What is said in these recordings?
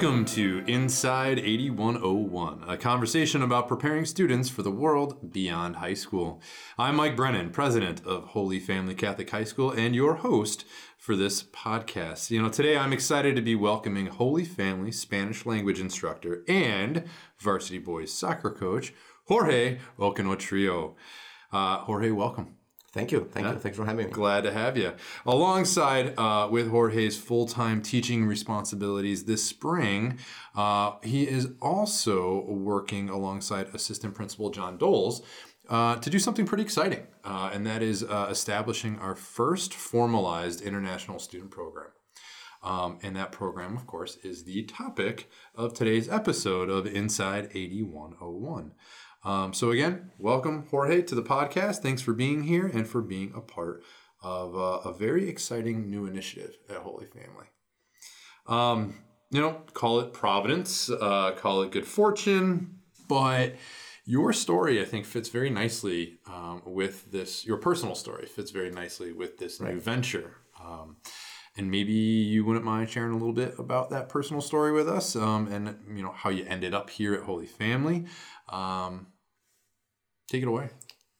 Welcome to Inside 8101, a conversation about preparing students for the world beyond high school. I'm Mike Brennan, president of Holy Family Catholic High School, and your host for this podcast. You know, today I'm excited to be welcoming Holy Family Spanish language instructor and varsity boys soccer coach, Jorge Oconotrio. Uh, Jorge, welcome. Thank you. Thank Yeah. you. Thanks for having me. Glad to have you. Alongside uh, with Jorge's full time teaching responsibilities this spring, uh, he is also working alongside Assistant Principal John Doles. Uh, to do something pretty exciting, uh, and that is uh, establishing our first formalized international student program. Um, and that program, of course, is the topic of today's episode of Inside 8101. Um, so, again, welcome, Jorge, to the podcast. Thanks for being here and for being a part of uh, a very exciting new initiative at Holy Family. Um, you know, call it providence, uh, call it good fortune, but your story, I think, fits very nicely um, with this. Your personal story fits very nicely with this new venture. Um, and maybe you wouldn't mind sharing a little bit about that personal story with us, um, and you know how you ended up here at Holy Family. Um, take it away.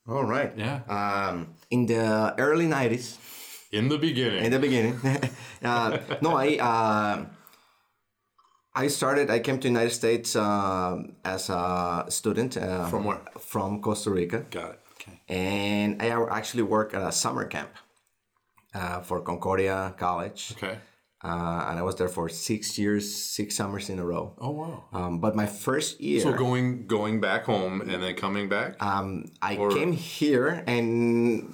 All right. Yeah. Um, in the early 90s, In the beginning. in the beginning, uh, no, I uh, I started. I came to United States um as a student uh, From where? from Costa Rica, Got it. Okay. and I actually worked at a summer camp uh, for Concordia College, Okay. uh, and I was there for six years, six summers in a row. Oh wow. Um, but my first year, So going going back home and then coming back. Um, I Or- came here and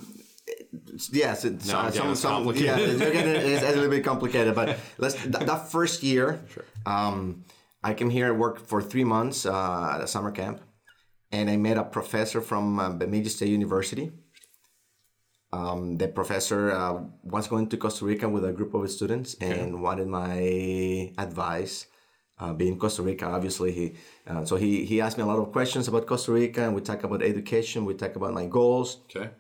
yes, it's Now I'm some, yeah, it's, it's a little bit complicated. But let's that, that first year, um, I came here and worked for three months uh, at a summer camp, and I met a professor from uh, Bemidji State University. Um, the professor uh, was going to Costa Rica with a group of students and wanted my advice. Uh, being Costa Rica, obviously, he uh, so he he asked me a lot of questions about Costa Rica, and we talk about education, we talk about my goals, Okay.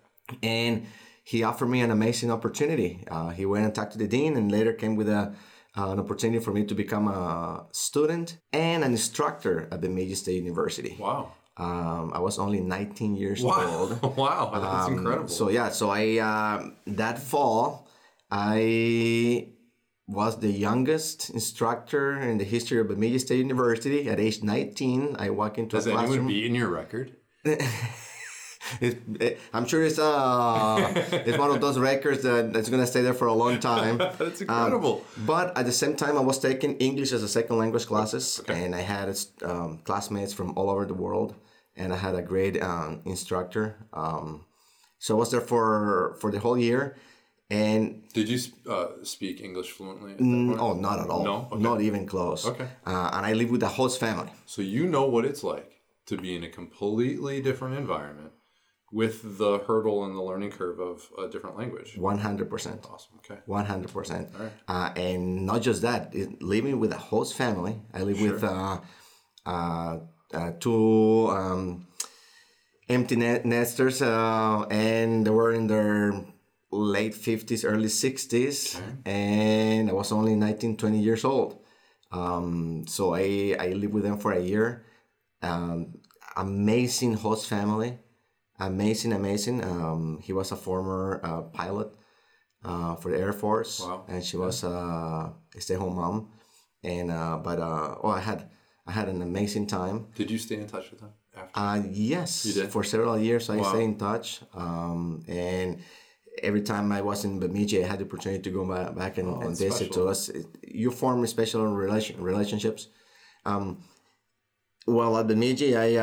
and he offered me an amazing opportunity. Uh, he went and talked to the dean, and later came with a uh, an opportunity for me to become a student and an instructor at the Bemidji State University. Wow. Um, I was only 19 years Wow. old. wow. That's Um, incredible. So yeah, so I um that fall I was the youngest instructor in the history of Bemidji State University. At age 19, I walk into Has a anyone classroom. beaten your record? It, it- I'm sure it's uh it's one of those records that, that's gonna stay there for a long time. That's incredible. But at the same time, I was taking English as a second language classes, and I had um, classmates from all over the world, and I had a great um, instructor. Um, so I was there for for the whole year, and Did you uh, speak English fluently? At that point? oh, not at all, No? Okay. not even close. Okay. uh, and I live with the host family. So you know what it's like to be in a completely different environment with the hurdle and the learning curve of a different language. One hundred percent. Awesome. Okay. One hundred percent, Alright. Uh, and not just that. it- living with a host family, I live with uh, uh, uh, two um, empty ne- nesters, uh, and they were in their late fifties, early sixties, and I was only 19, 20 years old. Um, so I I lived with them for a year. Um, amazing host family, amazing, amazing. Um, he was a former uh, pilot uh, for the Air Force, Wow. and she was uh, a stay-home mom. And uh, but uh, oh, I had I had an amazing time. Did you stay in touch with them after? Uh, yes, did? for several years I Wow. stay in touch. Um, and every time I was in Bemidji, I had the opportunity to go back and, and Oh, that's visit special. to us. It- You form special relation, relationships. Um, well, at Bemidji, I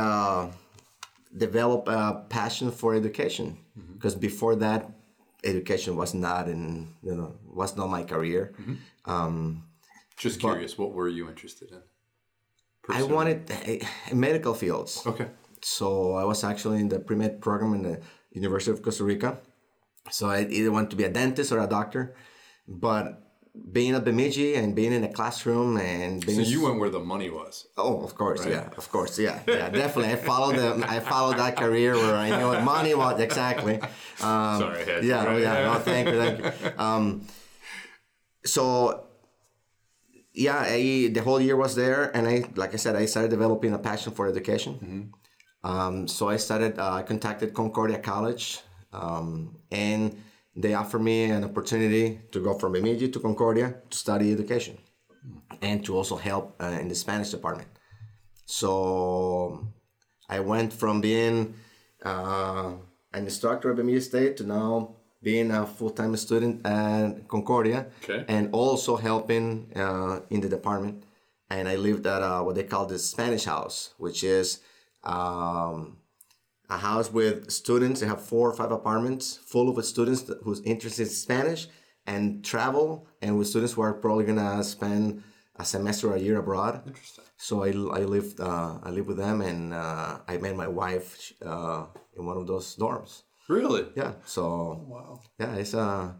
developed a passion for education Mm-hmm. because before that, education was not in you know was not my career. Mm-hmm. Um, Just curious, what were you interested in? I Pursuing? wanted uh, medical fields. Okay. So I was actually in the pre-med program in the University of Costa Rica. So I either want to be a dentist or a doctor. But being at Bemidji and being in a classroom and being So you went where the money was. oh of course yeah of course yeah yeah definitely I followed the I followed that career where I knew what money was exactly um, Sorry, yeah oh, right? yeah no thank you thank you um, so yeah, I, the whole year was there, and I, like I said, I started developing a passion for education. Um, so I started. Uh, I contacted Concordia College, um, and they offered me an opportunity to go from Bemidji to Concordia to study education, and to also help uh, in the Spanish department. So I went from being uh, an instructor at Bemidji State to now being a full-time student at Concordia Okay. and also helping uh, in the department. And I lived at uh, what they call the Spanish house, which is um, a house with students. They have four or five apartments full of students who's interested in Spanish and travel, and with students who are probably gonna spend a semester or a year abroad. Interesting. So I, I lived uh, I lived with them, and uh, I met my wife uh, in one of those dorms. Really? Yeah. So Wow. yeah, it's a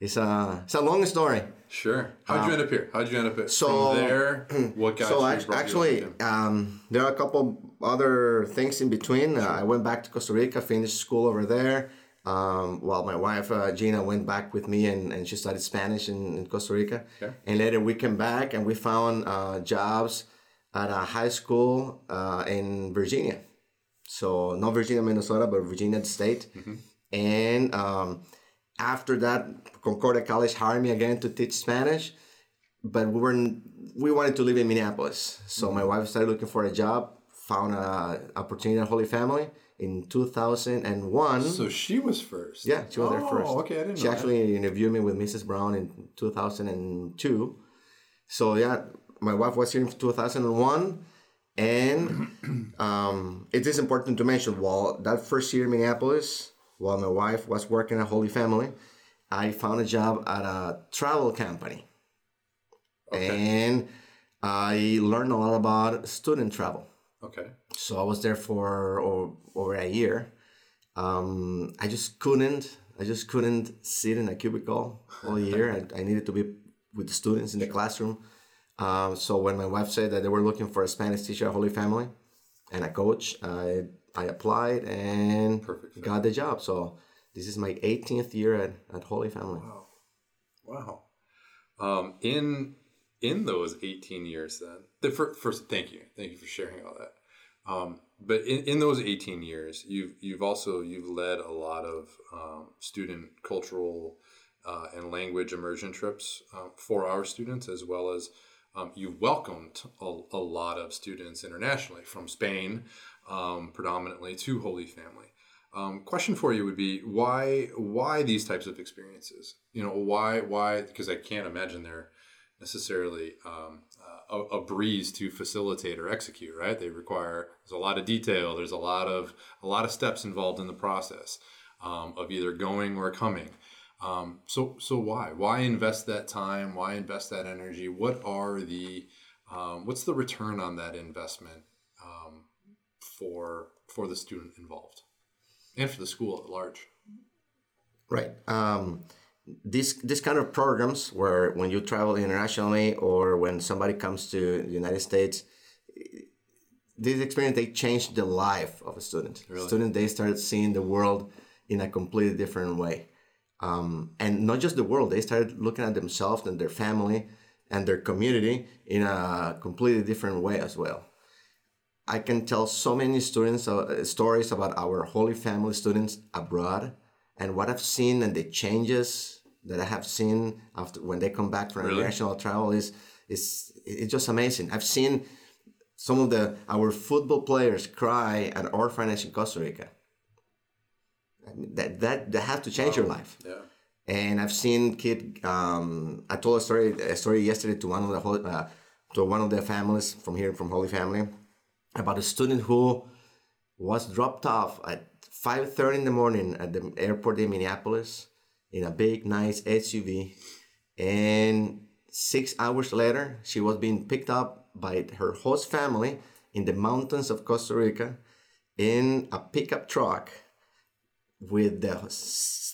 it's a it's a long story. Sure. How'd you end up here? How'd you end up at, so- from there? What got so you? act- brought you actually, um, there are a couple other things in between. Uh, I went back to Costa Rica, finished school over there. Um, while my wife uh, Gina went back with me and, and she studied Spanish in, in Costa Rica. Okay. And later we came back and we found uh, jobs at a high school uh, in Virginia. So not Virginia, Minnesota, but Virginia State. And um, after that, Concordia College hired me again to teach Spanish but we were we wanted to live in Minneapolis. So my wife started looking for a job, found a opportunity at Holy Family in 2001. so she was first. yeah, she was there Oh, first. okay, I didn't She know that. actually interviewed me with Mrs. Brown in 2002. So yeah, my wife was here in 2001. And um, it is important to mention, while that first year in Minneapolis, while my wife was working at Holy Family, I found a job at a travel company. And I learned a lot about student travel. Okay. So I was there for over a year. Um, I just couldn't. I just couldn't sit in a cubicle all year. I, I needed to be with the students in the classroom. Um, so when my wife said that they were looking for a Spanish teacher at Holy Family and a coach, I I applied and Perfect got the job. So this is my 18th year at, at Holy Family. Wow. Um, in in those 18 years then the first, first thank you thank you for sharing all that um, but in, in those 18 years you've you've also you've led a lot of um, student cultural uh, and language immersion trips uh, for our students as well as um, you've welcomed a, a lot of students internationally from Spain um, predominantly to Holy Family. Um, question for you would be why why these types of experiences? You know why why because i can't imagine they're necessarily um, uh, a, a breeze to facilitate or execute right? They require there's a lot of detail there's a lot of a lot of steps involved in the process um, of either going or coming um, so so why why invest that time why invest that energy what are the um, what's the return on that investment um, for for the student involved and for the school at large. Right. Um, this this kind of programs where when you travel internationally or when somebody comes to the United States, this experience they change the life of a student. Student they started seeing the world in a completely different way, um, and not just the world. They started looking at themselves and their family and their community in a completely different way as well. I can tell so many students uh, stories about our Holy Family students abroad and what I've seen and the changes that I have seen after when they come back from Really? international travel is is it's just amazing. I've seen some of the our football players cry at orphanage in Costa Rica. That that that have to change your life. Yeah. And I've seen kid. Um, I told a story a story yesterday to one of the uh, to one of the families from here from Holy Family about a student who was dropped off at 5:30 in the morning at the airport in Minneapolis in a big nice SUV and 6 hours later she was being picked up by her host family in the mountains of Costa Rica in a pickup truck with the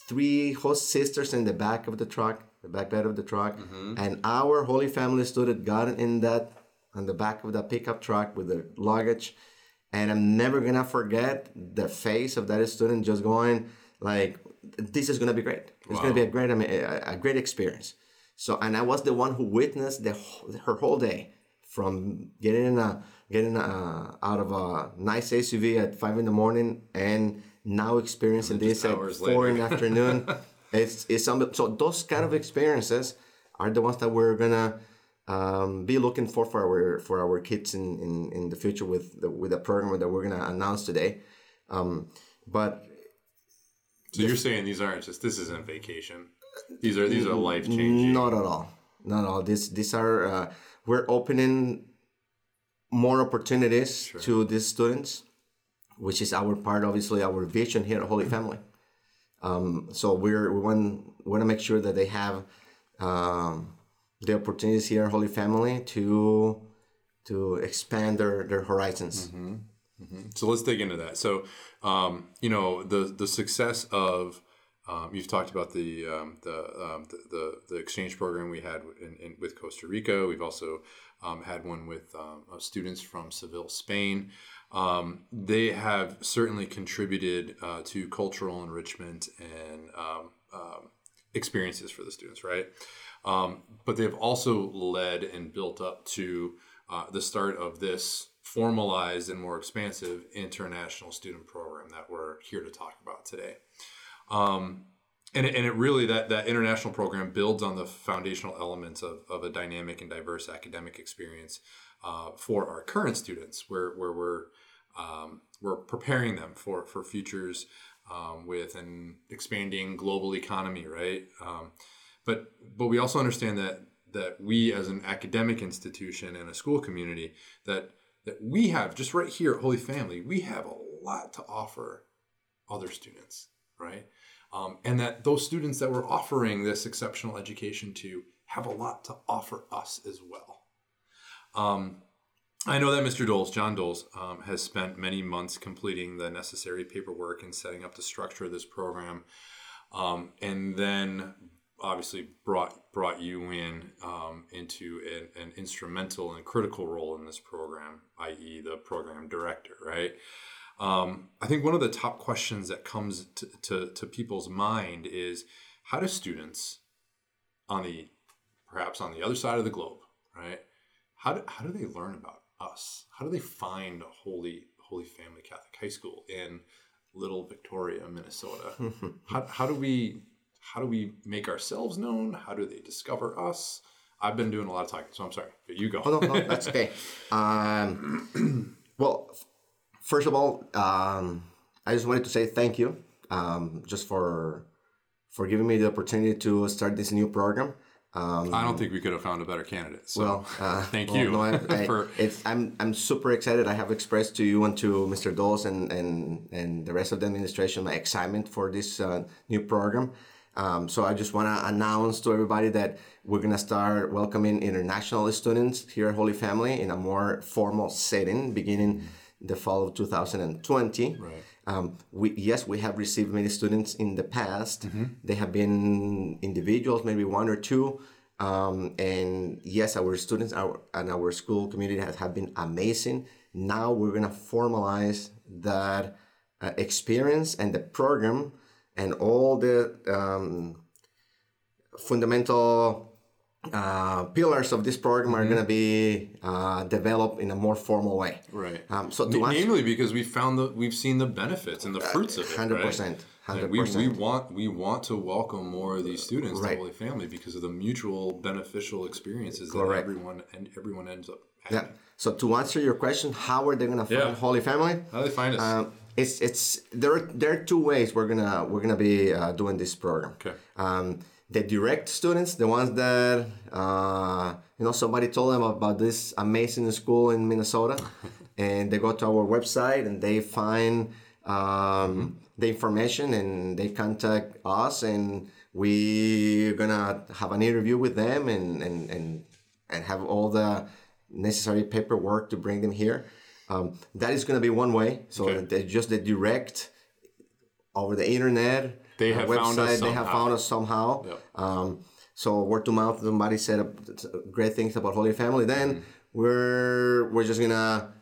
three host sisters in the back of the truck, the back bed of the truck, mm-hmm. and our Holy Family student got in that on the back of the pickup truck with the luggage. And I'm never gonna forget the face of that student just going like, "This is gonna be great. It's gonna be a great, a, a great experience." So, and I was the one who witnessed the her whole day from getting in a getting a, out of a nice SUV at five in the morning and now experiencing this at four in the afternoon. it's it's some so those kind of experiences are the ones that we're gonna um, be looking for for our for our kids in, in, in the future with the, with the program that we're gonna announce today. Um, but So you're saying these aren't just this isn't vacation. These are these are life changing. Not at all. Not at all. These these are uh, we're opening more opportunities to these students, which is our part, obviously, our vision here at Holy Family. Um, so we're we want want to make sure that they have um, the opportunities here at Holy Family to to expand their their horizons. So let's dig into that. So, um, you know, the the success of um, you've talked about the um, the, um, the the the exchange program we had in, in, with Costa Rica. We've also um, had one with um, students from Seville, Spain. Um, they have certainly contributed uh, to cultural enrichment and um, um, experiences for the students, right? Um, but they've also led and built up to uh, the start of this formalized and more expansive international student program that we're here to talk about today. Um, and, it, and it really that that international program builds on the foundational elements of, of a dynamic and diverse academic experience uh, for our current students, where where we're um, we're preparing them for for futures um, with an expanding global economy, right? Um, but but we also understand that that we as an academic institution and a school community that that we have just right here at Holy Family, we have a lot to offer other students, right? Um, and that those students that we're offering this exceptional education to have a lot to offer us as well. Um, I know that Mr. Doles, John Doles, um, has spent many months completing the necessary paperwork and setting up the structure of this program, um, and then obviously brought brought you in um, into an, an instrumental and critical role in this program, i.e., the program director, right? Um, I think one of the top questions that comes to, to, to people's mind is how do students on the perhaps on the other side of the globe, right? How do, how do they learn about us? How do they find Holy Holy Family Catholic High School in Little Victoria, Minnesota? how, how do we how do we make ourselves known? How do they discover us? I've been doing a lot of talking, so I'm sorry, but you go. Oh, no, no, that's okay. Um, well, first of all, um, I just wanted to say thank you, um, just for for giving me the opportunity to start this new program. Um, I don't think we could have found a better candidate. So well, uh, thank well, you no, I, I, for it's, I'm I'm super excited. I have expressed to you and to Mr. Doles and and and the rest of the administration my excitement for this uh, new program. Um, so I just want to announce to everybody that we're gonna start welcoming international students here at Holy Family in a more formal setting, beginning the fall of 2020. Right. Um, we yes, we have received many students in the past. They have been individuals, maybe one or two. Um, and yes, our students our, and our school community has have been amazing. Now we're gonna formalize that uh, experience and the program and all the um, fundamental uh, pillars of this program are gonna be uh, developed in a more formal way. right. Um, so to answer, namely because we found the we've seen the benefits and the fruits of it. Hundred percent. Hundred we, we want we want to welcome more of these students Right. to Holy Family because of the mutual beneficial experiences that Correct. everyone and everyone ends up Yeah. So to answer your question, how are they gonna find Yeah. Holy Family? How do they find us? Um, it's it's there. Are, there are two ways we're gonna we're gonna be uh, doing this program. Okay. Um, the direct students, the ones that uh, you know somebody told them about this amazing school in Minnesota, and they go to our website and they find um, the information and they contact us and we're gonna have an interview with them and and and, and have all the necessary paperwork to bring them here. Um, that is to be one way. So Okay. just the direct over the internet. They have found us They have somehow. found us somehow. Yep. Um, so word to mouth. Somebody said great things about Holy Family. Then Mm-hmm. we're we're just gonna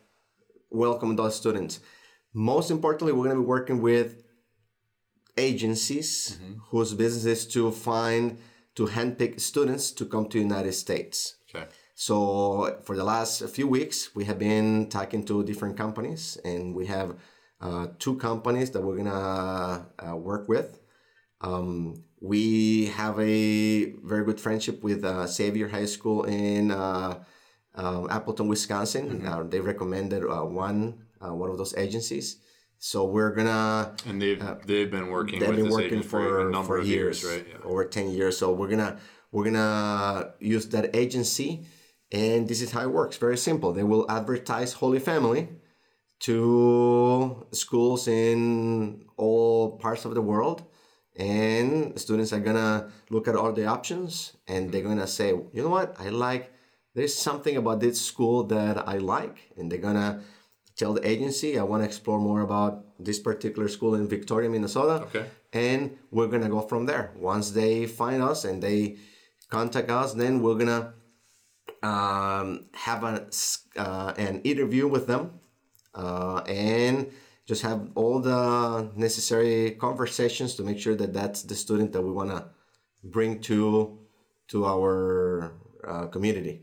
welcome those students. Most importantly, we're gonna be working with agencies Mm-hmm. whose business is to find to handpick students to come to the United States. Okay. So for the last few weeks, we have been talking to different companies, and we have uh, two companies that we're gonna uh, work with. Um, we have a very good friendship with uh, Xavier High School in uh, um, Appleton, Wisconsin. Uh, they recommended uh, one uh, one of those agencies, so we're gonna And they've they've been working they've with been working for, for a number for of years, years, right? Yeah. over ten years. So we're gonna we're gonna use that agency, and this is how it works. Very simple. They will advertise Holy Family to schools in all parts of the world, and students are gonna look at all the options, and they're gonna say, you know what, I like. There's something about this school that I like, and they're gonna tell the agency, I want to explore more about this particular school in Victoria, Minnesota. Okay. And we're gonna go from there. Once they find us and they contact us, then we're gonna um, have a, uh, an interview with them uh, and just have all the necessary conversations to make sure that that's the student that we want to bring to to our uh, community.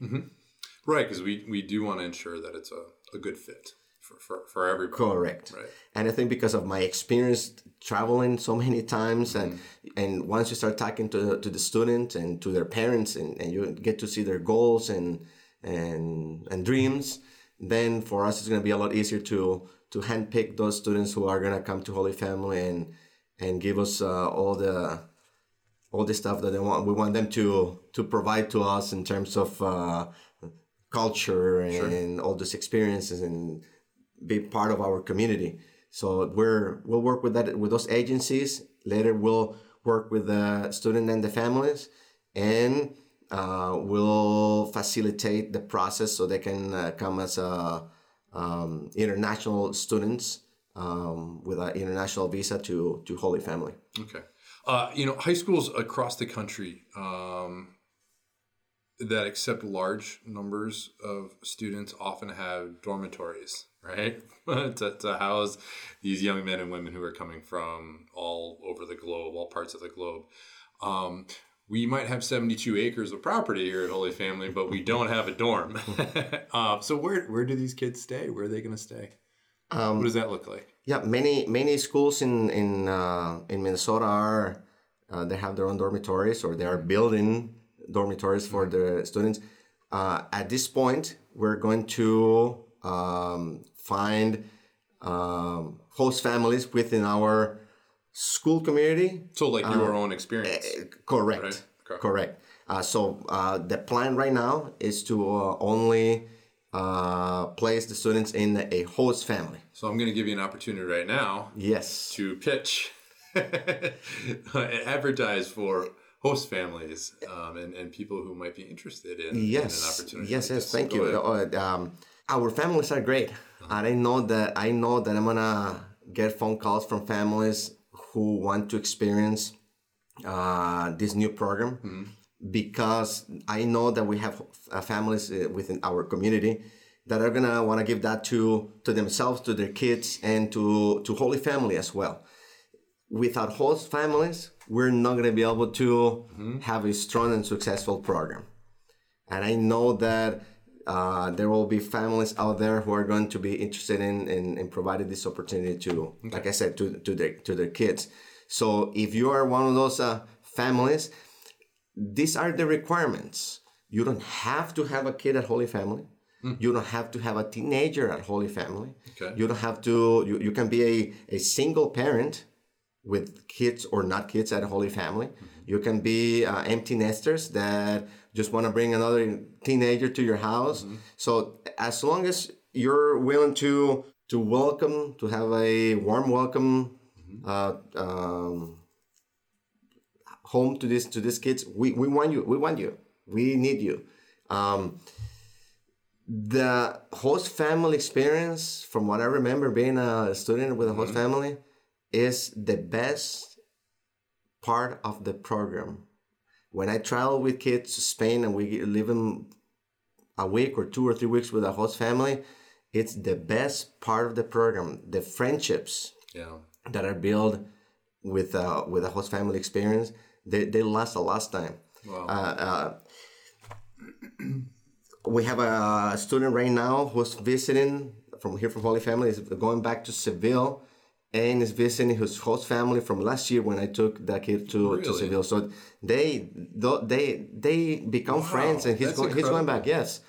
Right, because we, we do want to ensure that it's a, a good fit for, for, for everybody. Correct. Right. And I think because of my experience traveling so many times and Mm-hmm. and once you start talking to, to the student and to their parents and, and you get to see their goals and and and dreams, then for us it's gonna be a lot easier to to handpick those students who are gonna come to Holy Family and and give us uh, all the all the stuff that they want we want them to to provide to us in terms of uh, culture and all those experiences and be part of our community. So we're we'll work with that with those agencies. Later we'll work with the student and the families, and uh, we'll facilitate the process so they can uh, come as a um, international students um, with an international visa to to Holy Family. Okay. Uh, you know, high schools across the country um, that accept large numbers of students often have dormitories, right? to, to house these young men and women who are coming from all over the globe, all parts of the globe. Um, we might have 72 acres of property here at Holy Family, but we don't have a dorm. uh, so where where do these kids stay? Where are they going to stay? what does that look like? Yeah, many many schools in in uh, in Minnesota are uh, they have their own dormitories or they are building dormitories for the students. Uh, at this point, we're going to um, find um, host families within our school community. So like your own experience. Correct. Right. Okay. Correct. Uh, so uh, the plan right now is to uh, only uh, place the students in a host family. So I'm going to give you an opportunity right now Yes. to pitch, advertise for host families um, and, and people who might be interested in, in an Yes, opportunity. yes, like yes. this. Thank Go you. Uh, um, our families are great, and I know that I know that I'm gonna get phone calls from families who want to experience uh, this new program Mm-hmm. because I know that we have uh, families uh, within our community that are gonna want to give that to to themselves, to their kids, and to to Holy Family as well without host families, we're not going to be able to have a strong and successful program. And I know that uh, there will be families out there who are going to be interested in, in, in providing this opportunity to, like I said, to, to, their, to their kids. So if you are one of those uh, families, these are the requirements. You don't have to have a kid at Holy Family. You don't have to have a teenager at Holy Family. Okay. You don't have to, you, you can be a, a single parent with kids or not kids at Holy Family. You can be uh, empty nesters that just want to bring another teenager to your house. So as long as you're willing to to welcome, to have a warm welcome uh, um, home to this to these kids, we, we want you. We want you. We need you. Um, the host family experience, from what I remember being a student with a host family, is the best part of the program. When I travel with kids to Spain and we live in a week or two or three weeks with a host family, it's the best part of the program. The friendships Yeah. that are built with uh, with a host family experience, they, they last a last time. Wow. Uh, uh, we have a student right now who's visiting from here from Holy Family is going back to Seville and is visiting his host family from last year when I took that kid to, to Seville. So they they they become friends and he's going he's going back. Yes.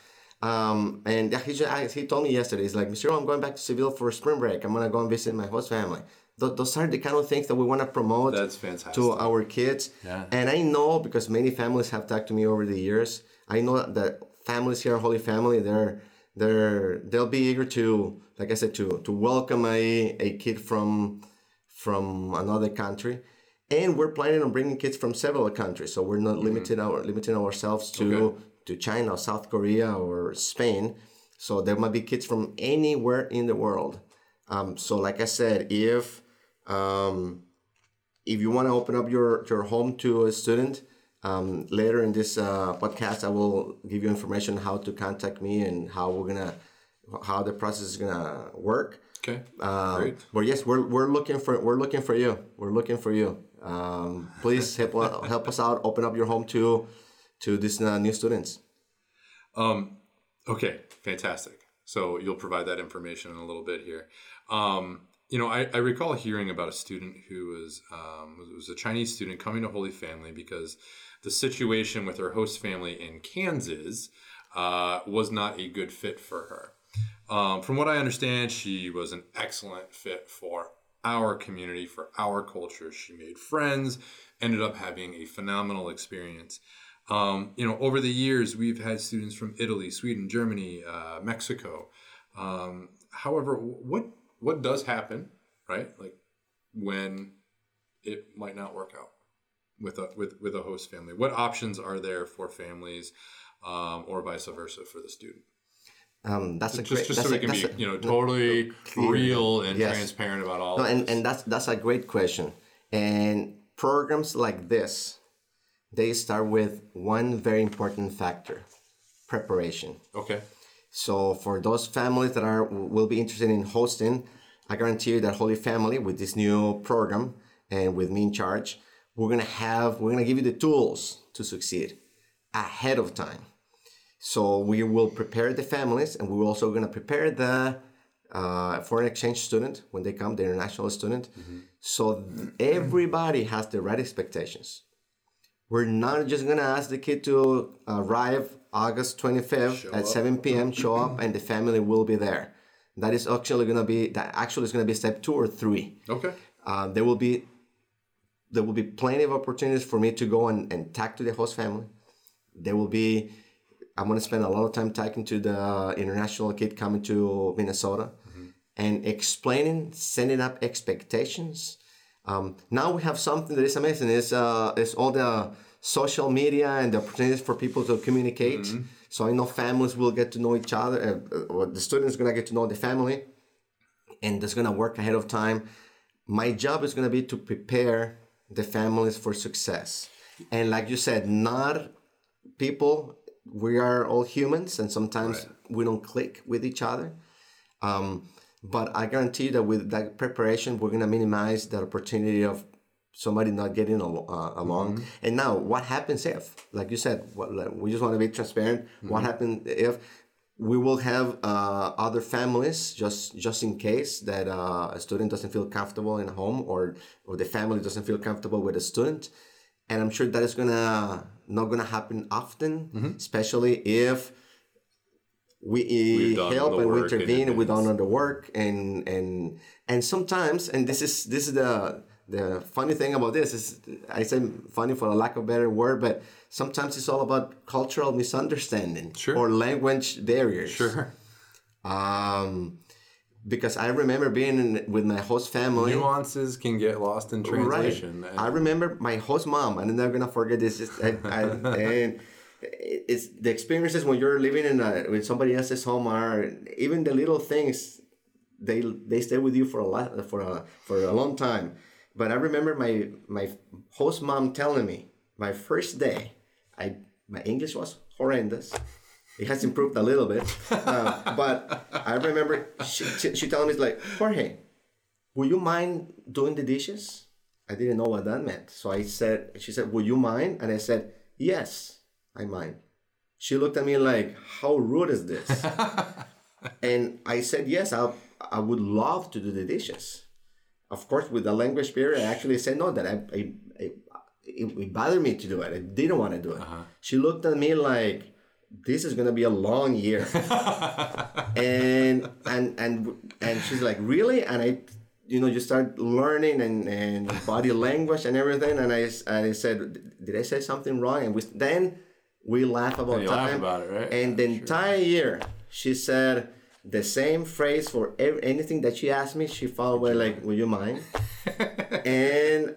Um, and he, ju- I- he told me yesterday, he's like, Monsieur, I'm going back to Seville for spring break. I'm going to go and visit my host family. Th- those are the kind of things that we want to promote to our kids. Yeah. And I know because many families have talked to me over the years. I know that families here, Holy Family, they're they're they'll be eager to, like I said, to to welcome a, a kid from from another country. And we're planning on bringing kids from several countries, so we're not limited our limiting ourselves to Mm-hmm. Okay. to China, or South Korea, or Spain. So there might be kids from anywhere in the world. Um, so, like I said, if um, if you want to open up your, your home to a student, um, later in this uh, podcast, I will give you information how to contact me and how we're gonna how the process is gonna work. Okay. Um, Great. But yes, we're, we're looking for we're looking for you. We're looking for you. Um, please help help us out. Open up your home to to these uh, new students. Um, okay, fantastic. So you'll provide that information in a little bit here. Um, you know, I, I recall hearing about a student who was um, was- was a Chinese student coming to Holy Family because the situation with her host family in Kansas uh, was not a good fit for her. Um, from what I understand, she was an excellent fit for our community, for our culture. She made friends, ended up having a phenomenal experience. Um, you know, over the years, we've had students from Italy, Sweden, Germany, uh, Mexico. Um, however, what what does happen, right? Like when it might not work out with a with with a host family. What options are there for families, um, or vice versa for the student? Um, that's a Just great. just that's so a, we can be a- you know totally real and Yes. transparent about all. No, and, this. and that's that's a great question. And programs like this, they start with one very important factor: preparation. okay. So for those families that are will be interested in hosting, I guarantee you that Holy Family with this new program and with me in charge, we're gonna have we're gonna give you the tools to succeed ahead of time. So we will prepare the families, and we're also gonna prepare the uh, foreign exchange student when they come, the international student. So th- everybody has the right expectations. We're not just gonna ask the kid to arrive August 25th Show at up. 7 p.m. Show up, and the family will be there. That is actually gonna be that actually is gonna be step two or three. Okay. Uh, there will be there will be plenty of opportunities for me to go and, and talk to the host family. There will be I'm gonna spend a lot of time talking to the international kid coming to Minnesota and explaining, sending up expectations. Um, now we have something that is amazing. It's uh, it's all the social media and the opportunities for people to communicate. So I know families will get to know each other. Uh, uh, or the students gonna get to know the family, and that's gonna work ahead of time. My job is gonna be to prepare the families for success. And like you said, not people. We are all humans, and sometimes we don't click with each other. Um, but I guarantee you that with that preparation, we're gonna minimize the opportunity of somebody not getting al- uh, along. And now, what happens if, like you said, what, like, we just want to be transparent. What happens if we will have uh, other families just just in case that uh, a student doesn't feel comfortable in home or or the family doesn't feel comfortable with a student and i'm sure that is gonna not gonna happen often especially if we help and we intervene we advance. done the work and and and sometimes and this is this is the the funny thing about this is i say funny for a lack of a better word but sometimes it's all about cultural misunderstanding Sure. or language barriers Sure. um because i remember being in, with my host family Nuances can get lost in translation. Right. I remember my host mom, and I'm never gonna forget this. I, I, and it's the experiences when you're living in a, with somebody else's home are even the little things. They they stay with you for a lot for a for a long time. But I remember my my host mom telling me my first day, I my English was horrendous. It has improved a little bit, uh, but I remember she, she, she telling me like Jorge, would you mind doing the dishes? I didn't know what that meant. So I said, she said, would you mind? And I said, Yes, I mind. She looked at me like, How rude is this? and I said, Yes, I, I would love to do the dishes. Of course, with the language barrier, I actually said no, that I, I, I it, it bothered me to do it. I didn't want to do it. Uh-huh. She looked at me like, this is gonna be a long year. And and and and she's like really? And i you know you start learning and and body language and everything. And i and i said did i say something wrong? And we then we laugh about time laugh about it, right? and the entire year she said the same phrase for anything that she asked me she followed by like would you mind? And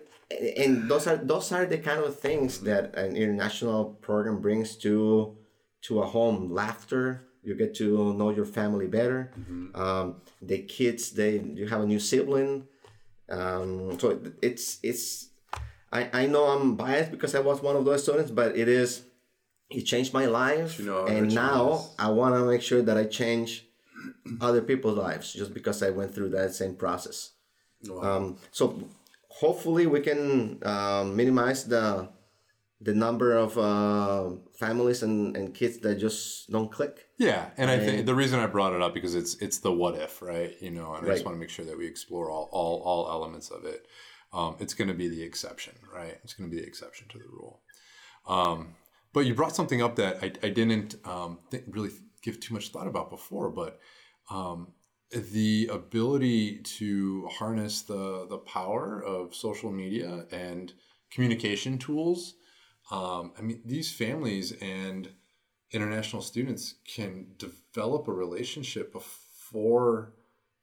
and those are those are the kind of things that an international program brings to to a home. Laughter you get to know your family better. Um, the kids they you have a new sibling. Um, so it's it's I, I know i'm biased because i was one of those students but it is it changed my life. You know and now i want to make sure that i change other people's lives just because i went through that same process um, so hopefully we can um, minimize the the number of uh, families and, and kids that just don't click. Yeah, and I think the reason I brought it up because it's it's the what if, right? You know, and I just want to make sure that we explore all all, all elements of it. Um, it's going to be the exception, right? It's going to be the exception to the rule. Um, but you brought something up that I, I didn't um, think, really give too much thought about before, but um, the ability to harness the the power of social media and communication tools. Um, I mean, these families and international students can develop a relationship before,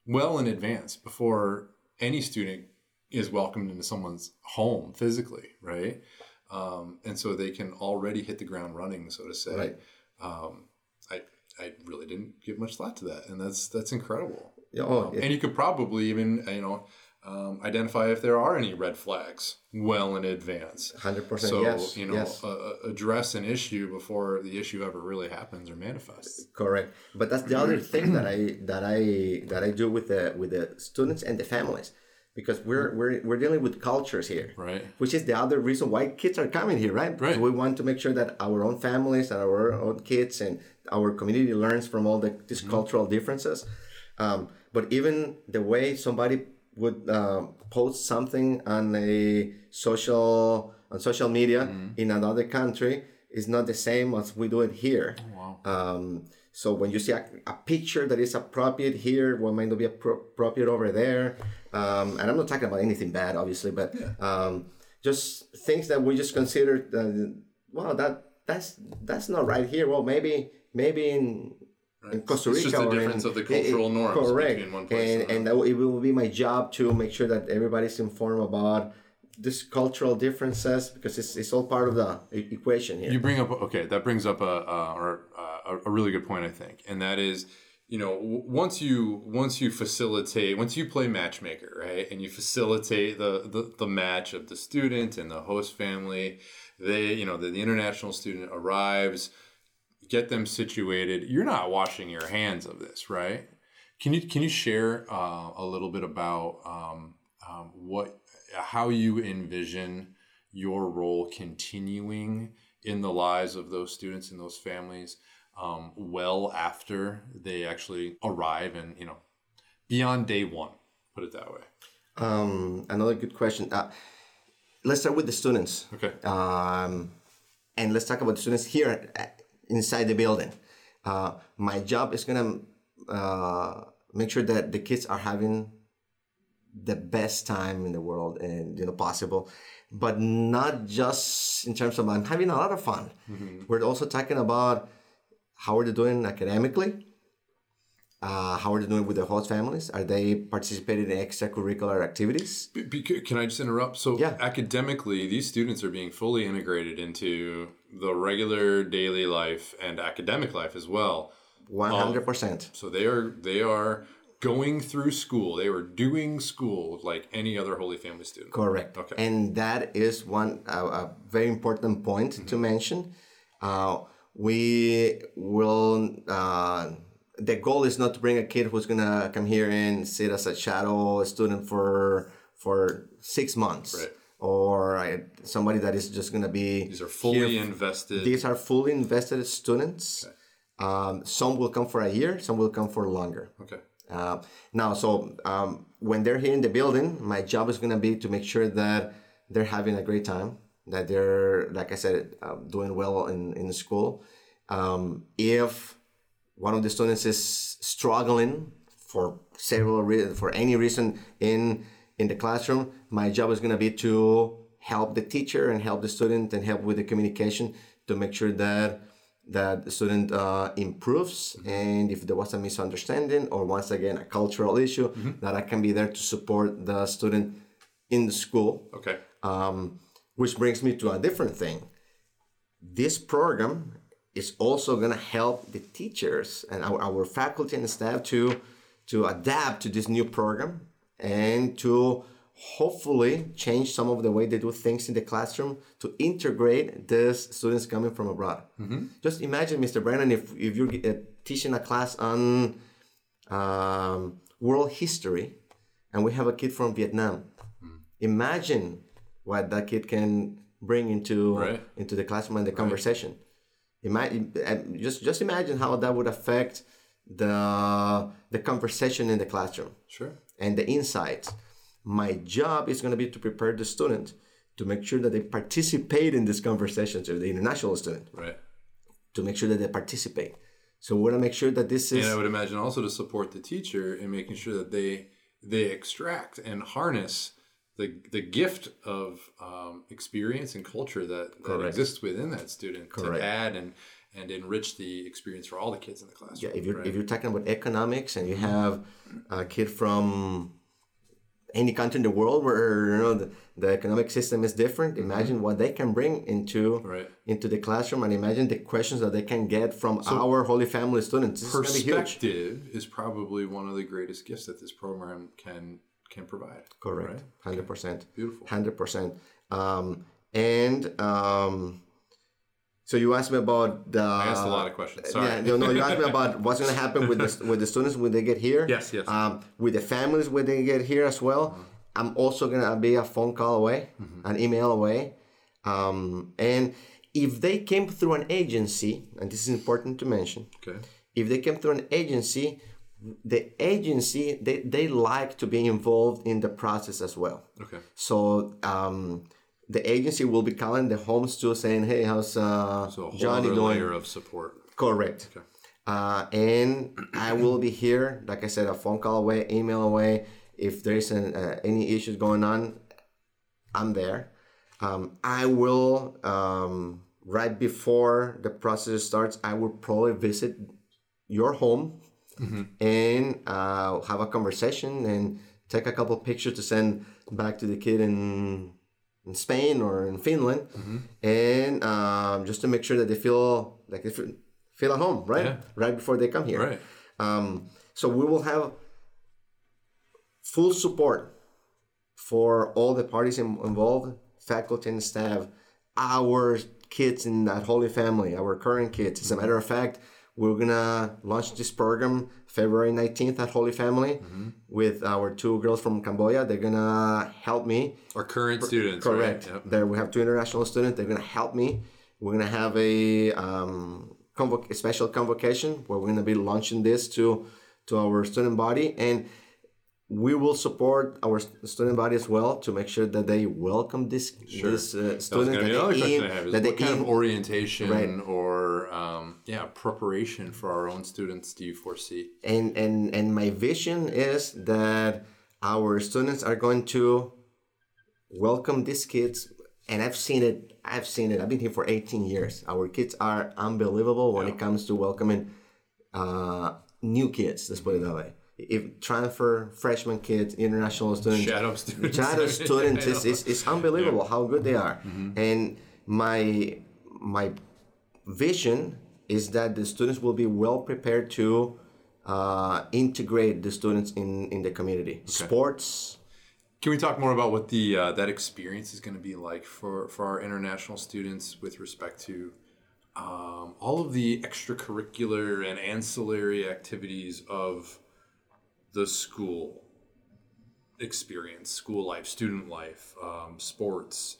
well in advance, before any student is welcomed into someone's home physically, right? Um, and so they can already hit the ground running, so to say. Right. Um, I really didn't give much thought to that, and that's that's incredible. Yeah, Oh, Um, yeah. And you could probably even you know um, identify if there are any red flags well in advance. 100% So yes. you know, yes. uh, uh, address an issue before the issue ever really happens or manifests. Correct. But that's the other thing that I that I that I do with the with the students and the families. Because we're, we're, we're dealing with cultures here, Right. which is the other reason why kids are coming here, right? Right. we want to make sure that our own families and our own kids and our community learns from all the these cultural differences. Um, but even the way somebody would uh, post something on a social on social media in another country is not the same as we do it here. Wow. Um, so when you see a, a picture that is appropriate here, what might not be appro- appropriate over there, um, and I'm not talking about anything bad, obviously, but um, just things that we just consider, uh, well, that that's that's not right here. Well, maybe maybe in in Costa It's Rica just the or in- difference of the cultural norms correct. between one place and and and that will- it will be my job to make sure that everybody's informed about this cultural differences because it's, it's all part of the equation here. You bring up okay. That brings up a uh, or uh, a, a really good point, I think, and that is, you know, once you once you facilitate, once you play matchmaker, right, and you facilitate the the, the match of the student and the host family, they, you know, the, the international student arrives, get them situated. You're not washing your hands of this, right? Can you can you share uh, a little bit about um, um, what how you envision your role continuing in the lives of those students and those families um, well after they actually arrive and you know beyond day one put it that way Um, another good question. Uh, let's start with the students. okay Um, and let's talk about the students here uh, inside the building. Uh, my job is gonna uh, make sure that the kids are having the best time in the world and you know possible, but not just in terms of I'm having a lot of fun. We're also talking about how are they doing academically. Uh, how are they doing with their host families? Are they participating in extracurricular activities? Be- be- can i just interrupt so Yeah. academically these students are being fully integrated into the regular daily life and academic life as well One hundred percent. so they are they are going through school they were doing school like any other holy family student Correct. Okay. And that is one uh, a very important point to mention. Uh, we will. Uh, the goal is not to bring a kid who's gonna come here and sit as a shadow student for for six months Right. or uh, somebody that is just to be These are fully invested. these are fully invested students. Um, some will come for a year, some will come for longer. okay. Uh, now, so um, when they're here in the building, my job is to be to make sure that they're having a great time, that they're, like I said, uh, doing well in, in school. Um, if one of the students is struggling for several reasons, for any reason in in the classroom, my job is going to be to help the teacher and help the student and help with the communication to make sure that that the student uh, improves and if there was a misunderstanding or once again a cultural issue that i can be there to support the student in the school Okay. um, which brings me to a different thing this program is also going to help the teachers and our, our faculty and staff to to adapt to this new program and to hopefully change some of the way they do things in the classroom to integrate these students coming from abroad. Just imagine, Mr. Brennan, if, if you're uh, teaching a class on um, world history and we have a kid from Vietnam. Imagine what that kid can bring into Right. into the classroom and the conversation. Imagine, eh, just just imagine how that would affect the the conversation in the classroom Sure. and the insights. My job is going to be to prepare the student to make sure that they participate in this conversation, so the international student, Right. to make sure that they participate. So we want to make sure that this is And I would imagine also to support the teacher in making sure that they they extract and harness the the gift of um, experience and culture that, that exists within that student Correct. to add and and enrich the experience for all the kids in the classroom. Yeah, if you're right? if you're talking about economics and you have a kid from any country in the world where you know the, the economic system is different, imagine what they can bring into Right. into the classroom, and imagine the questions that they can get from our Holy Family students. This is gonna be huge. perspective is probably one of the greatest gifts that this program can can provide. Correct, hundred percent. Beautiful. Hundred percent. Um, and um, so you asked me about the. I asked a lot of questions. Sorry. Yeah, no, no. You asked me about what's going to happen with the with the students when they get here. Yes, yes. Um, with the families when they get here as well. I'm also going to be a phone call away, Mm-hmm. an email away, um, and if they came through an agency, and this is important to mention, Okay. if they came through an agency, the agency they, they like to be involved in the process as well. Okay. So um, the agency will be calling the homes too, saying, "Hey, how's uh, So a whole Johnny doing?" layer of support. Correct. Okay. Uh, and I will be here, like I said, a phone call away, email away. If there's an, uh, any issues going on, I'm there. Um, I will um, right before the process starts. I will probably visit your home and uh, have a conversation and take a couple pictures to send back to the kid in in Spain or in Finland, and um, just to make sure that they feel like they feel, at home, right? Yeah. Right before they come here. Right. Um, so we will have full support for all the parties in, involved, faculty and staff, our kids in that Holy Family, our current kids. As a matter of fact, we're gonna launch this program February 19th at Holy Family with our two girls from Cambodia. They're gonna help me Our current students. Correct. Right? Yep. There we have two international students. They're gonna help me. We're gonna have a um, convoc- a special convocation where we're gonna be launching this to to our student body, and we will support our student body as well to make sure that they welcome this this uh, student going to be that they in- I have. Is that what they kind in- of orientation Right. or um, yeah preparation for our own students do you foresee? and and and my vision is that our students are going to welcome these kids and i've seen it i've seen it i've been here for 18 years our kids are unbelievable when it comes to welcoming uh, new kids let's put it that way if transfer freshman kids international students Shadow students. shadow students I is, know. is, is unbelievable how good they are Mm-hmm. and my my vision is that the students will be well prepared to uh, integrate the students in, in the community sports Can we talk more about what the uh, that experience is going to be like for for our international students with respect to um, all of the extracurricular and ancillary activities of the school? experience, school life, student life, um, sports,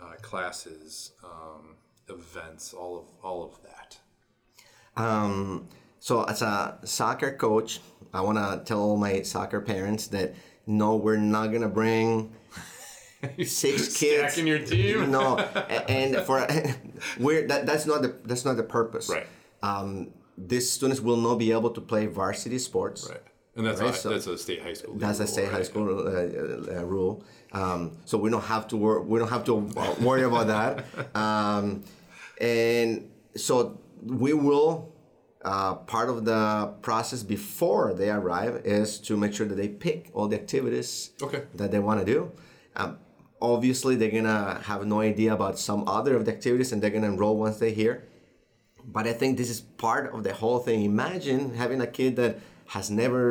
uh, classes, um, events, all of all of that. Um, so as a soccer coach, I want to tell all my soccer parents that no, we're not gonna bring six kids. in your team. No, and for we're that, that's not the that's not the purpose. Right. Um, these students will not be able to play varsity sports. Right. And that's Right, a, so- that's a state high school. That's a rule, state high right? school uh, uh, rule. Um, so we don't have to wor- we don't have to uh, worry about that. Um, and so we will. Uh, part of the process before they arrive is to make sure that they pick all the activities Okay. that they want to do. Um, obviously, they're gonna have no idea about some other of the activities, and they're gonna enroll once they're here. But I think this is part of the whole thing. Imagine having a kid that has never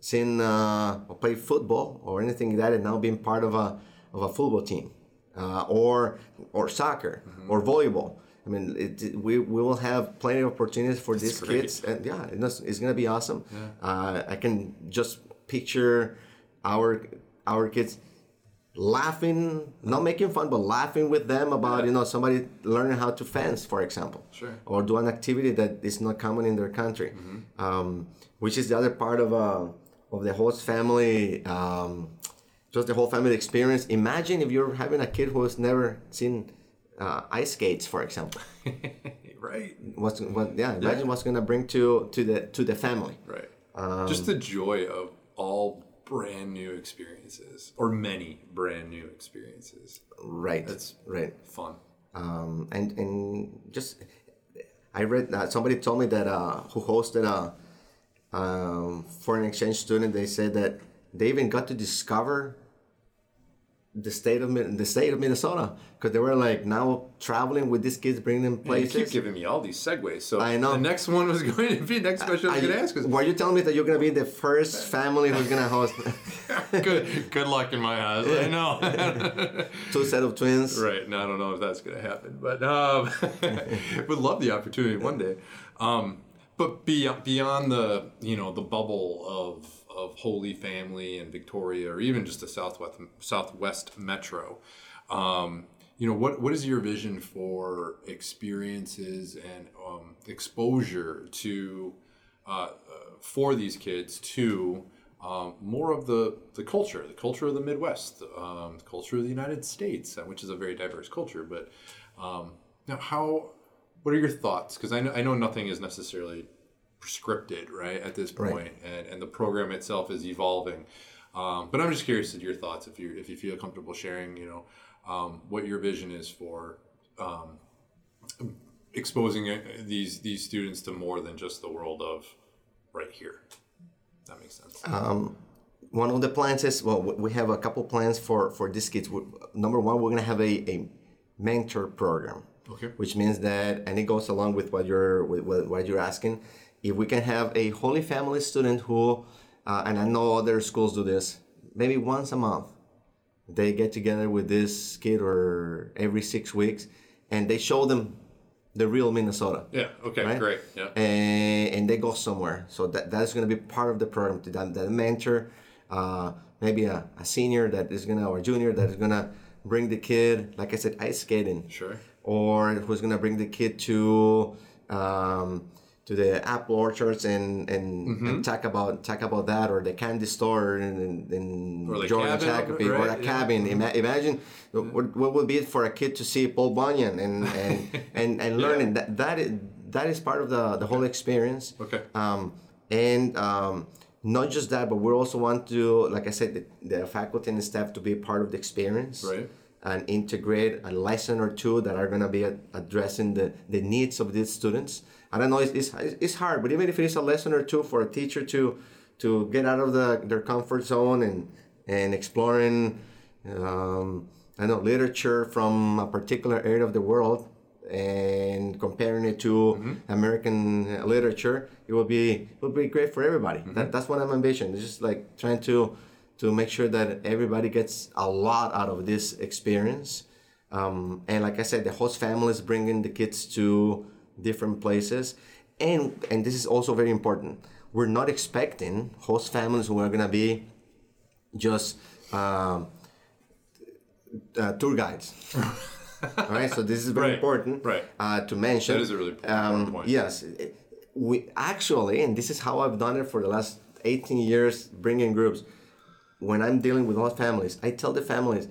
seen uh, or played football or anything like that, and now being part of a of a football team, uh, or or soccer or volleyball. I mean, it, we, we will have plenty of opportunities for these great. kids, and yeah, it's, it's gonna be awesome. Uh, I can just picture our our kids laughing, not making fun, but laughing with them about you know somebody learning how to fence, for example, Sure. or do an activity that is not common in their country, um, which is the other part of uh, of the host family, um, just the whole family experience. Imagine if you're having a kid who has never seen uh, ice skates, for example. right. What's what? Yeah, imagine what's gonna bring to to the to the family. Right. Um, Just the joy of all brand new experiences, or many brand new experiences. Right. That's- right. Fun. um, and and just I read that somebody told me that uh, who hosted a um, foreign exchange student. They said that they even got to discover the state of the state of Minnesota because they were like now traveling with these kids, bringing them places. You places. keep giving me all these segues. So I know. the next one was going to be next question I was going to you- ask was were you telling me that you're gonna be the first family who's gonna host good. Good luck in my eyes. I know. two set of twins? Right. No, I don't know if that's going to happen, but um, would love the opportunity one day. Um, but beyond beyond the you know the bubble of of Holy Family and Victoria, or even just the Southwest Southwest Metro, um, you know what what is your vision for experiences and um, exposure to uh, uh, for these kids to um, more of the, the culture, the culture of the Midwest, um, the culture of the United States, uh, which is a very diverse culture. But um, now, how? What are your thoughts? Because I know, I know nothing is necessarily prescripted, right, at this Right. point, and, and the program itself is evolving. Um, but I'm just curious to your thoughts, if you if you feel comfortable sharing, you know, um, what your vision is for um, exposing uh, these these students to more than just the world of right here. That makes sense. one of the plans is well we we have a couple plans for for these kids number one we're going to have a, a mentor program Okay. which means that and it goes along with what you're with, what you're asking if we can have a holy family student who uh, and i know other schools do this maybe once a month they get together with this kid or every six weeks and they show them the real minnesota Yeah. Okay. Right? Great. Yeah. and, and they go somewhere. So that that's going to be part of the program. To that, that mentor, uh, maybe a, a senior that is gonna or junior that is gonna bring the kid, like I said, ice skating, Sure. Or who's gonna bring the kid to um, to the apple orchards and and, Mm-hmm. and talk about talk about that, or the candy store in, in, Or the Georgia, cabin, Shakopee, or right, a yeah. cabin. Ima- imagine what, what would be it for a kid to see Paul Bunyan and and and, and learning that that is that is part of the the whole experience. Okay. Um, and um, not just that, but we also want to, like I said, the, the faculty and staff to be part of the experience. Right. And integrate a lesson or two that are going to be addressing the, the needs of these students. I don't know, it's, it's, it's hard, but even if it is a lesson or two for a teacher to to get out of the, their comfort zone and, and exploring, um, I know, literature from a particular area of the world and comparing it to mm-hmm. American uh, literature, it will be it will be great for everybody. Mm-hmm. That, that's what I'm ambition. It's just like trying to to make sure that everybody gets a lot out of this experience. Um, and like I said, the host families bringing the kids to different places, and and this is also very important. We're not expecting host families who are gonna be just um, uh, tour guides. All right, so this is very Right, important right. Uh, to mention. That is a really important um, point. Yes, we actually, and this is how I've done it for the last 18 years, bringing groups. When I'm dealing with all families, I tell the families,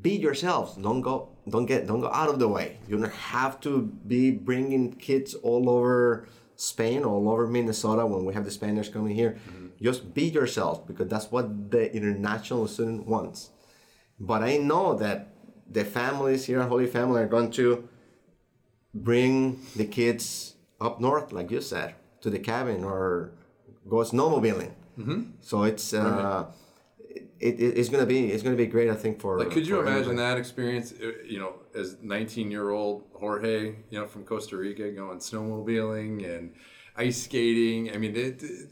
be yourselves. Don't go, don't get, don't go out of the way. You don't have to be bringing kids all over Spain, all over Minnesota when we have the Spaniards coming here. Mm-hmm. Just be yourself because that's what the international student wants. But I know that the families here at Holy Family are going to bring the kids up north, like you said, to the cabin or go snowmobiling. Mm-hmm. So it's uh, it, it, it's gonna be it's gonna be great. I think for Like, could you imagine everybody. that experience? uh, You know, as 19 year old Jorge, you know, from Costa Rica, going snowmobiling and ice skating. I mean, it, it,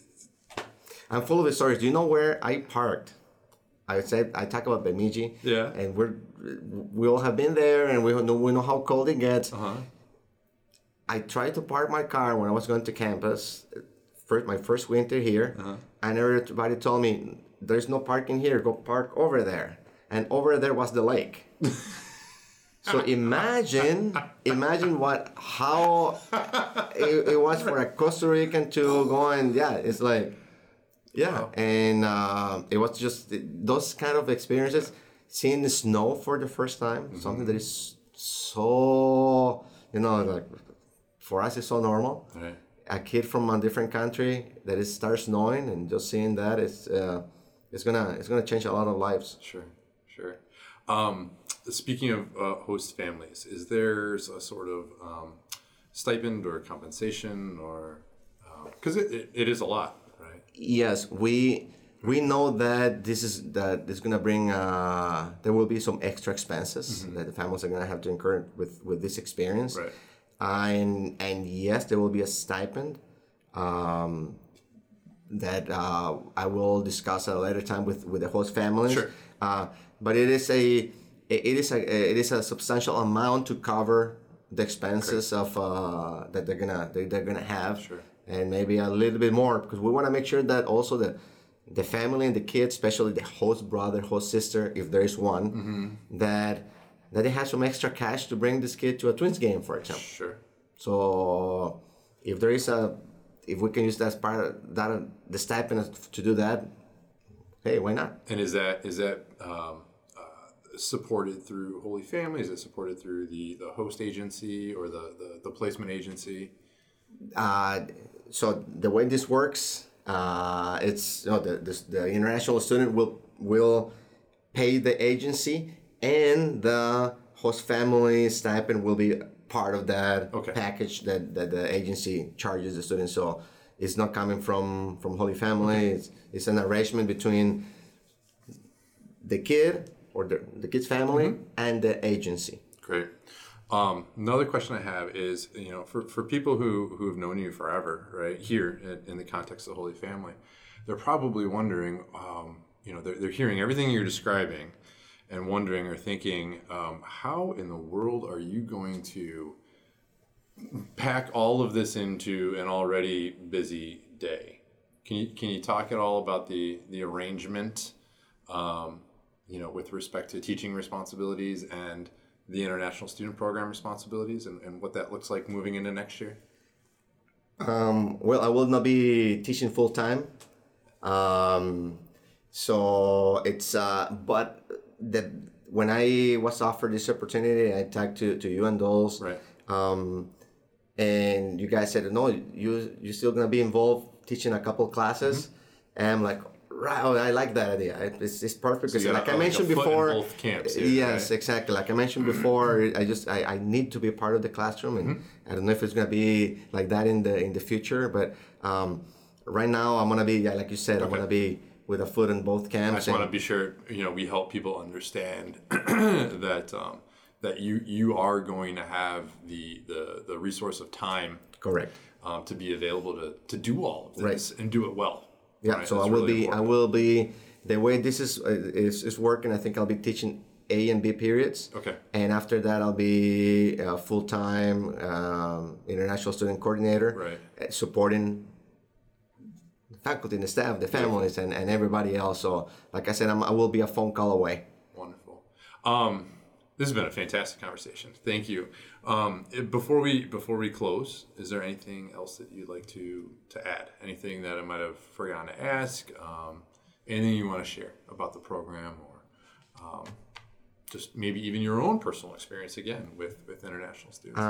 I'm full of stories. Do you know where I parked? I said I talk about Bemidji. Yeah. And we're we all have been there, and we know we know how cold it gets. uh-huh. I tried to park my car when I was going to campus, first my first winter here, Uh-huh. and everybody told me there's no parking here. Go park over there, and over there was the lake. so imagine, imagine what how it, it was for a Costa Rican to go and yeah, it's like yeah, and uh, it was just those kind of experiences. Seeing the snow for the first time, something that is so you know like for us it's so normal. Right. A kid from a different country that it starts knowing and just seeing that it's uh, it's gonna it's gonna change a lot of lives. Sure, sure. Um, speaking of uh, host families, is there a sort of um, stipend or compensation or because it, it, it is a lot, right? Yes, we we know that this is that is gonna bring uh, there will be some extra expenses that the families are gonna have to incur with with this experience. Right. And and yes, there will be a stipend um, that uh, I will discuss at a later time with with the host families. Sure. Uh, but it is a it is a it is a substantial amount to cover the expenses of uh, that they're gonna they, they're gonna have. Sure. And maybe a little bit more because we want to make sure that also the the family and the kids, especially the host brother, host sister, if there is one, Mm-hmm. that that they have some extra cash to bring this kid to a Twins game, for example. Sure. So if there is a, if we can use that as part of that the stipend to do that, hey, why not? And is that is that um, uh, supported through Holy Family? Is it supported through the, the host agency or the, the, the placement agency? Uh, so the way this works, uh, it's you know, the, the the international student will will pay the agency, and the host family stipend will be part of that Okay. package that, that the agency charges the student. So it's not coming from from Holy Family. It's it's an arrangement between the kid or the, the kid's family and the agency. Great. Um, another question I have is, you know, for, for people who, who have known you forever, right, here in, in the context of the Holy Family, they're probably wondering, um, you know, they're, they're hearing everything you're describing and wondering or thinking, um, how in the world are you going to pack all of this into an already busy day? Can you, can you talk at all about the, the arrangement, um, you know, with respect to teaching responsibilities and the international student program responsibilities and, and what that looks like moving into next year? Um, well, I will not be teaching full time. Um, so it's uh, but the when I was offered this opportunity, I talked to, to you and Doles, Right. um, and you guys said no, you you're still gonna be involved teaching a couple classes, and I'm like. Right, oh, I like that idea. It's, it's perfect because, you like a- I like mentioned in before, both camps yes, right? exactly. Like I mentioned before, I just I, I need to be a part of the classroom, and Mm-hmm. I don't know if it's gonna be like that in the in the future. But um, right now, I'm gonna be yeah, like you said, I'm gonna be with a foot in both camps. I just want to be sure you know we help people understand that um, that you you are going to have the the, the resource of time correct. um, to be available to, to do all of this and do it well. Yeah. right? So That's I will really be I will be the way this is uh, is, is working. I think I'll be teaching A and B periods. Okay. And after that, I'll be a full time um, international student coordinator. Right. uh, Supporting faculty and the staff, the families, and, and everybody else. So, like I said, I'm, I will be a phone call away. Wonderful. Um, this has been a fantastic conversation. Thank you. Um, before we before we close, is there anything else that you'd like to to add? Anything that I might have forgotten to ask? Um, anything you want to share about the program, or um, just maybe even your own personal experience again with with international students?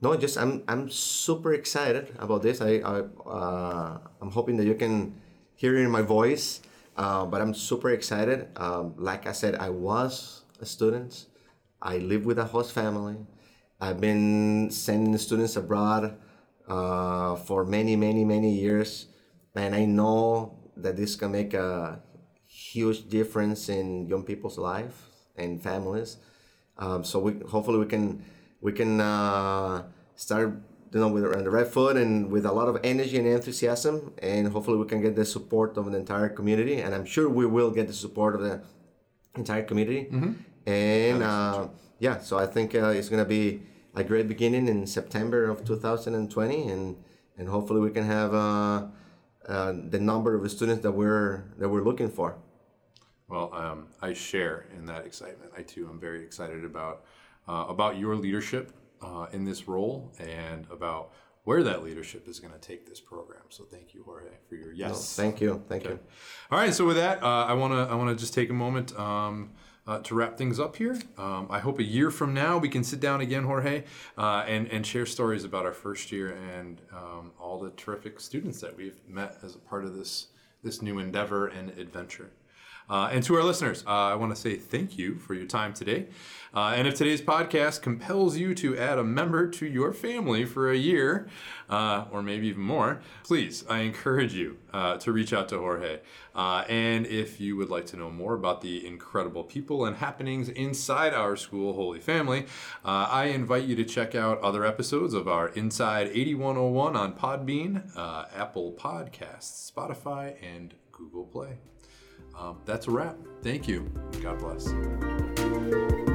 No, just I'm I'm super excited about this. I, I uh, I'm hoping that you can hear in my voice. Uh, but I'm super excited. Um, like I said, I was a student. I live with a host family. I've been sending students abroad uh, for many, many, many years, and I know that this can make a huge difference in young people's life and families. Um, so we hopefully we can we can uh, start you know with on the right foot and with a lot of energy and enthusiasm, and hopefully we can get the support of the entire community. And I'm sure we will get the support of the entire community. And uh, yeah, so I think uh, it's gonna be a great beginning in September of 2020, and and hopefully we can have uh, uh, the number of students that we're that we're looking for. Well, um, I share in that excitement. I too am very excited about uh, about your leadership uh, in this role and about where that leadership is going to take this program. So thank you, Jorge, for your yes. Thank you, thank you. All right. So with that, uh, I want to I want to just take a moment. Um, uh, to wrap things up here, um, I hope a year from now we can sit down again, Jorge, uh, and and share stories about our first year and um, all the terrific students that we've met as a part of this this new endeavor and adventure. Uh, and to our listeners, uh, I want to say thank you for your time today. Uh, and if today's podcast compels you to add a member to your family for a year, uh, or maybe even more, please, I encourage you uh, to reach out to Jorge. Uh, and if you would like to know more about the incredible people and happenings inside our school, Holy Family, I invite you to check out other episodes of our Inside 8101 on Podbean, Apple Podcasts, Spotify, and Google Play. Um, that's a wrap. Thank you. God bless.